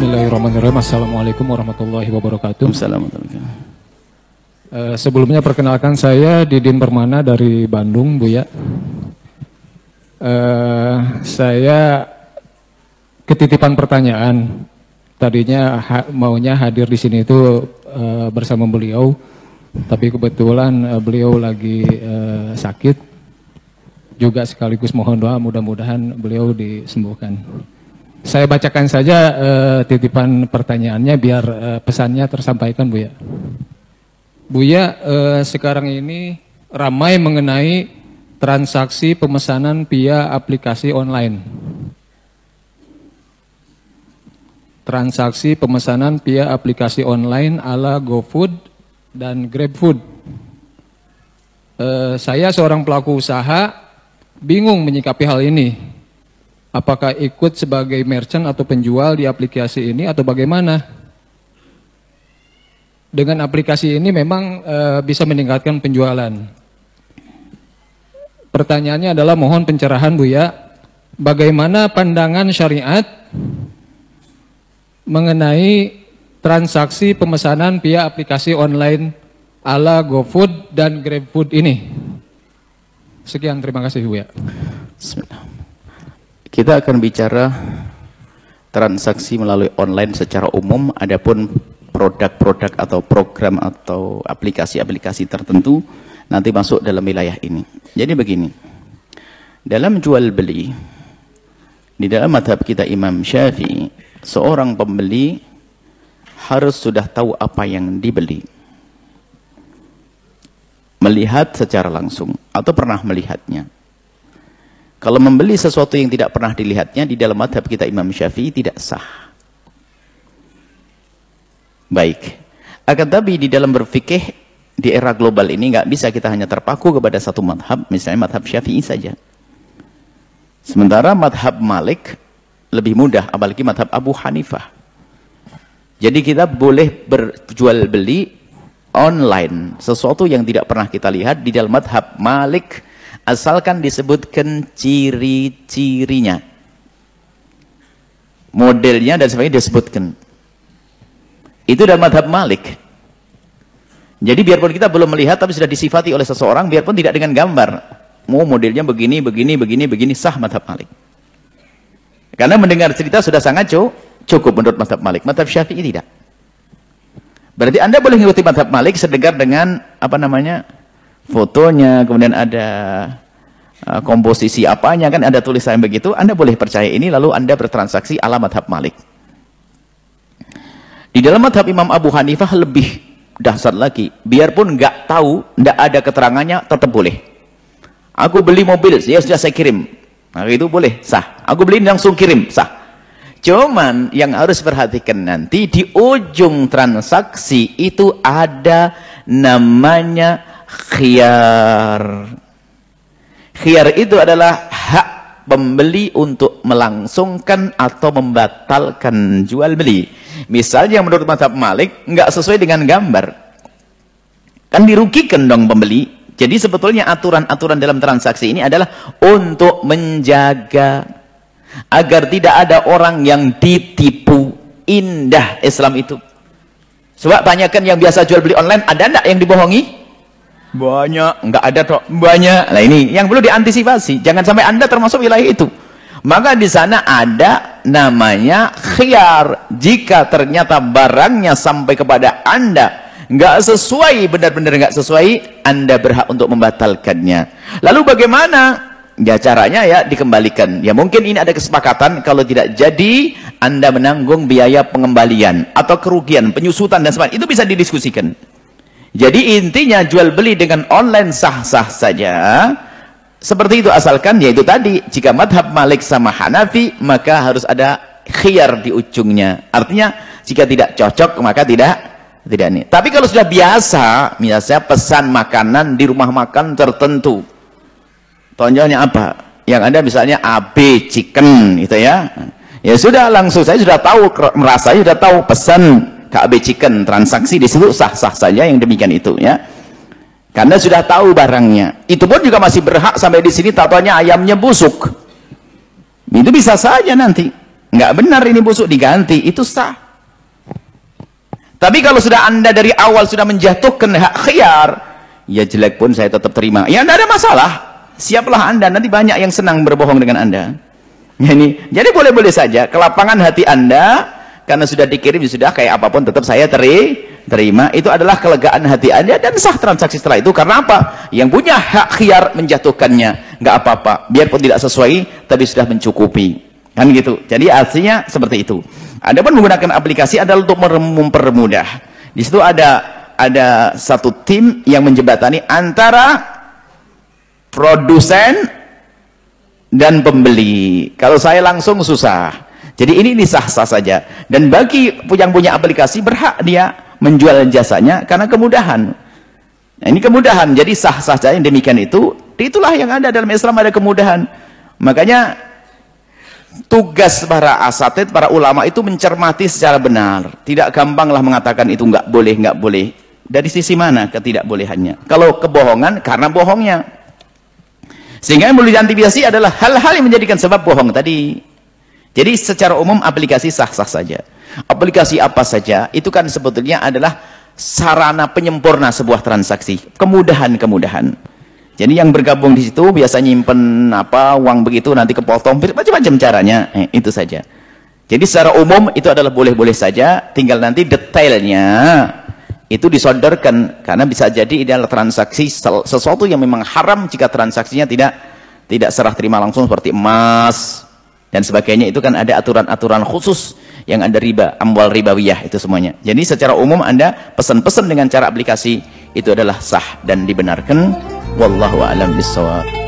Bismillahirrahmanirrahim. Assalamualaikum warahmatullahi wabarakatuh. Assalamualaikum. Eh, sebelumnya perkenalkan saya Didin Permana dari Bandung, Bu ya. Eh, saya ketitipan pertanyaan. Tadinya ha- maunya hadir di sini itu eh, bersama beliau, tapi kebetulan eh, beliau lagi eh, sakit. Juga sekaligus mohon doa mudah-mudahan beliau disembuhkan. Saya bacakan saja eh, titipan pertanyaannya biar eh, pesannya tersampaikan Bu ya. Buya, eh, sekarang ini ramai mengenai transaksi pemesanan via aplikasi online. Transaksi pemesanan via aplikasi online ala GoFood dan GrabFood. Eh, saya seorang pelaku usaha bingung menyikapi hal ini. Apakah ikut sebagai merchant atau penjual di aplikasi ini atau bagaimana? dengan aplikasi ini memang e, bisa meningkatkan penjualan. Pertanyaannya adalah mohon pencerahan Bu ya, bagaimana pandangan syariat mengenai transaksi pemesanan via aplikasi online ala GoFood dan GrabFood ini? Sekian terima kasih Bu ya. Bismillah. Kita akan bicara transaksi melalui online secara umum, adapun produk-produk atau program atau aplikasi-aplikasi tertentu nanti masuk dalam wilayah ini. Jadi begini, dalam jual beli, di dalam madhab kita Imam Syafi'i, seorang pembeli harus sudah tahu apa yang dibeli. Melihat secara langsung atau pernah melihatnya. Kalau membeli sesuatu yang tidak pernah dilihatnya di dalam madhab kita Imam Syafi'i tidak sah. Baik. Akan tapi di dalam berfikih di era global ini nggak bisa kita hanya terpaku kepada satu madhab, misalnya madhab Syafi'i saja. Sementara madhab Malik lebih mudah, apalagi madhab Abu Hanifah. Jadi kita boleh berjual beli online sesuatu yang tidak pernah kita lihat di dalam madhab Malik asalkan disebutkan ciri-cirinya. Modelnya dan sebagainya disebutkan. Itu dalam madhab Malik. Jadi biarpun kita belum melihat tapi sudah disifati oleh seseorang biarpun tidak dengan gambar. Mau modelnya begini, begini, begini, begini sah madhab Malik. Karena mendengar cerita sudah sangat cukup menurut madhab Malik. Madhab Syafi'i tidak. Berarti anda boleh mengikuti madhab Malik sedengar dengan apa namanya fotonya, kemudian ada uh, komposisi apanya, kan ada tulisan begitu, Anda boleh percaya ini, lalu Anda bertransaksi ala madhab Malik. Di dalam madhab Imam Abu Hanifah lebih dahsyat lagi. Biarpun nggak tahu, nggak ada keterangannya, tetap boleh. Aku beli mobil, ya sudah saya kirim. Nah itu boleh, sah. Aku beli langsung kirim, sah. Cuman yang harus perhatikan nanti di ujung transaksi itu ada namanya khiyar. Khiyar itu adalah hak pembeli untuk melangsungkan atau membatalkan jual beli. Misalnya menurut mazhab Malik nggak sesuai dengan gambar. Kan dirugikan dong pembeli. Jadi sebetulnya aturan-aturan dalam transaksi ini adalah untuk menjaga agar tidak ada orang yang ditipu. Indah Islam itu. Coba tanyakan yang biasa jual beli online, ada enggak yang dibohongi? Banyak, enggak ada toh. Banyak. Nah ini yang perlu diantisipasi. Jangan sampai Anda termasuk wilayah itu. Maka di sana ada namanya khiyar. Jika ternyata barangnya sampai kepada Anda enggak sesuai, benar-benar enggak sesuai, Anda berhak untuk membatalkannya. Lalu bagaimana? Ya caranya ya dikembalikan. Ya mungkin ini ada kesepakatan kalau tidak jadi Anda menanggung biaya pengembalian atau kerugian, penyusutan dan sebagainya. Itu bisa didiskusikan. Jadi intinya jual beli dengan online sah-sah saja. Seperti itu asalkan yaitu tadi jika madhab Malik sama Hanafi maka harus ada khiyar di ujungnya. Artinya jika tidak cocok maka tidak tidak ini. Tapi kalau sudah biasa, misalnya pesan makanan di rumah makan tertentu Tonjolnya apa? Yang ada misalnya AB chicken gitu ya. Ya sudah langsung saya sudah tahu merasa sudah tahu pesan Chicken transaksi di situ sah-sah saja yang demikian itu ya. Karena sudah tahu barangnya. Itu pun juga masih berhak sampai di sini tatonya ayamnya busuk. Itu bisa saja nanti. nggak benar ini busuk diganti, itu sah. Tapi kalau sudah anda dari awal sudah menjatuhkan hak khiar, ya jelek pun saya tetap terima. Ya tidak ada masalah. Siaplah anda, nanti banyak yang senang berbohong dengan anda. Ini, jadi boleh-boleh saja, kelapangan hati anda, karena sudah dikirim, ya sudah kayak apa pun tetap saya teri, terima. Itu adalah kelegaan hati anda dan sah transaksi setelah itu. Karena apa? Yang punya hak khiar menjatuhkannya. nggak apa-apa. Biarpun tidak sesuai, tapi sudah mencukupi. Kan gitu. Jadi artinya seperti itu. Ada pun menggunakan aplikasi adalah untuk mempermudah. Di situ ada ada satu tim yang menjembatani antara produsen dan pembeli. Kalau saya langsung susah. Jadi ini ini sah-sah saja. Dan bagi yang punya aplikasi berhak dia menjual jasanya karena kemudahan. Nah, ini kemudahan. Jadi sah-sah saja yang demikian itu. Itulah yang ada dalam Islam ada kemudahan. Makanya tugas para asatid, para ulama itu mencermati secara benar. Tidak gampanglah mengatakan itu enggak boleh, enggak boleh. Dari sisi mana ketidakbolehannya? Kalau kebohongan karena bohongnya. Sehingga yang perlu diantisipasi adalah hal-hal yang menjadikan sebab bohong tadi. Jadi secara umum aplikasi sah-sah saja. Aplikasi apa saja itu kan sebetulnya adalah sarana penyempurna sebuah transaksi. Kemudahan-kemudahan. Jadi yang bergabung di situ biasa nyimpen apa uang begitu nanti kepotong macam-macam caranya. Eh, itu saja. Jadi secara umum itu adalah boleh-boleh saja, tinggal nanti detailnya itu disodorkan karena bisa jadi ini adalah transaksi sesuatu yang memang haram jika transaksinya tidak tidak serah terima langsung seperti emas dan sebagainya itu kan ada aturan-aturan khusus yang ada riba, amwal ribawiyah itu semuanya. Jadi secara umum Anda pesan-pesan dengan cara aplikasi itu adalah sah dan dibenarkan. Wallahu a'lam bishawab.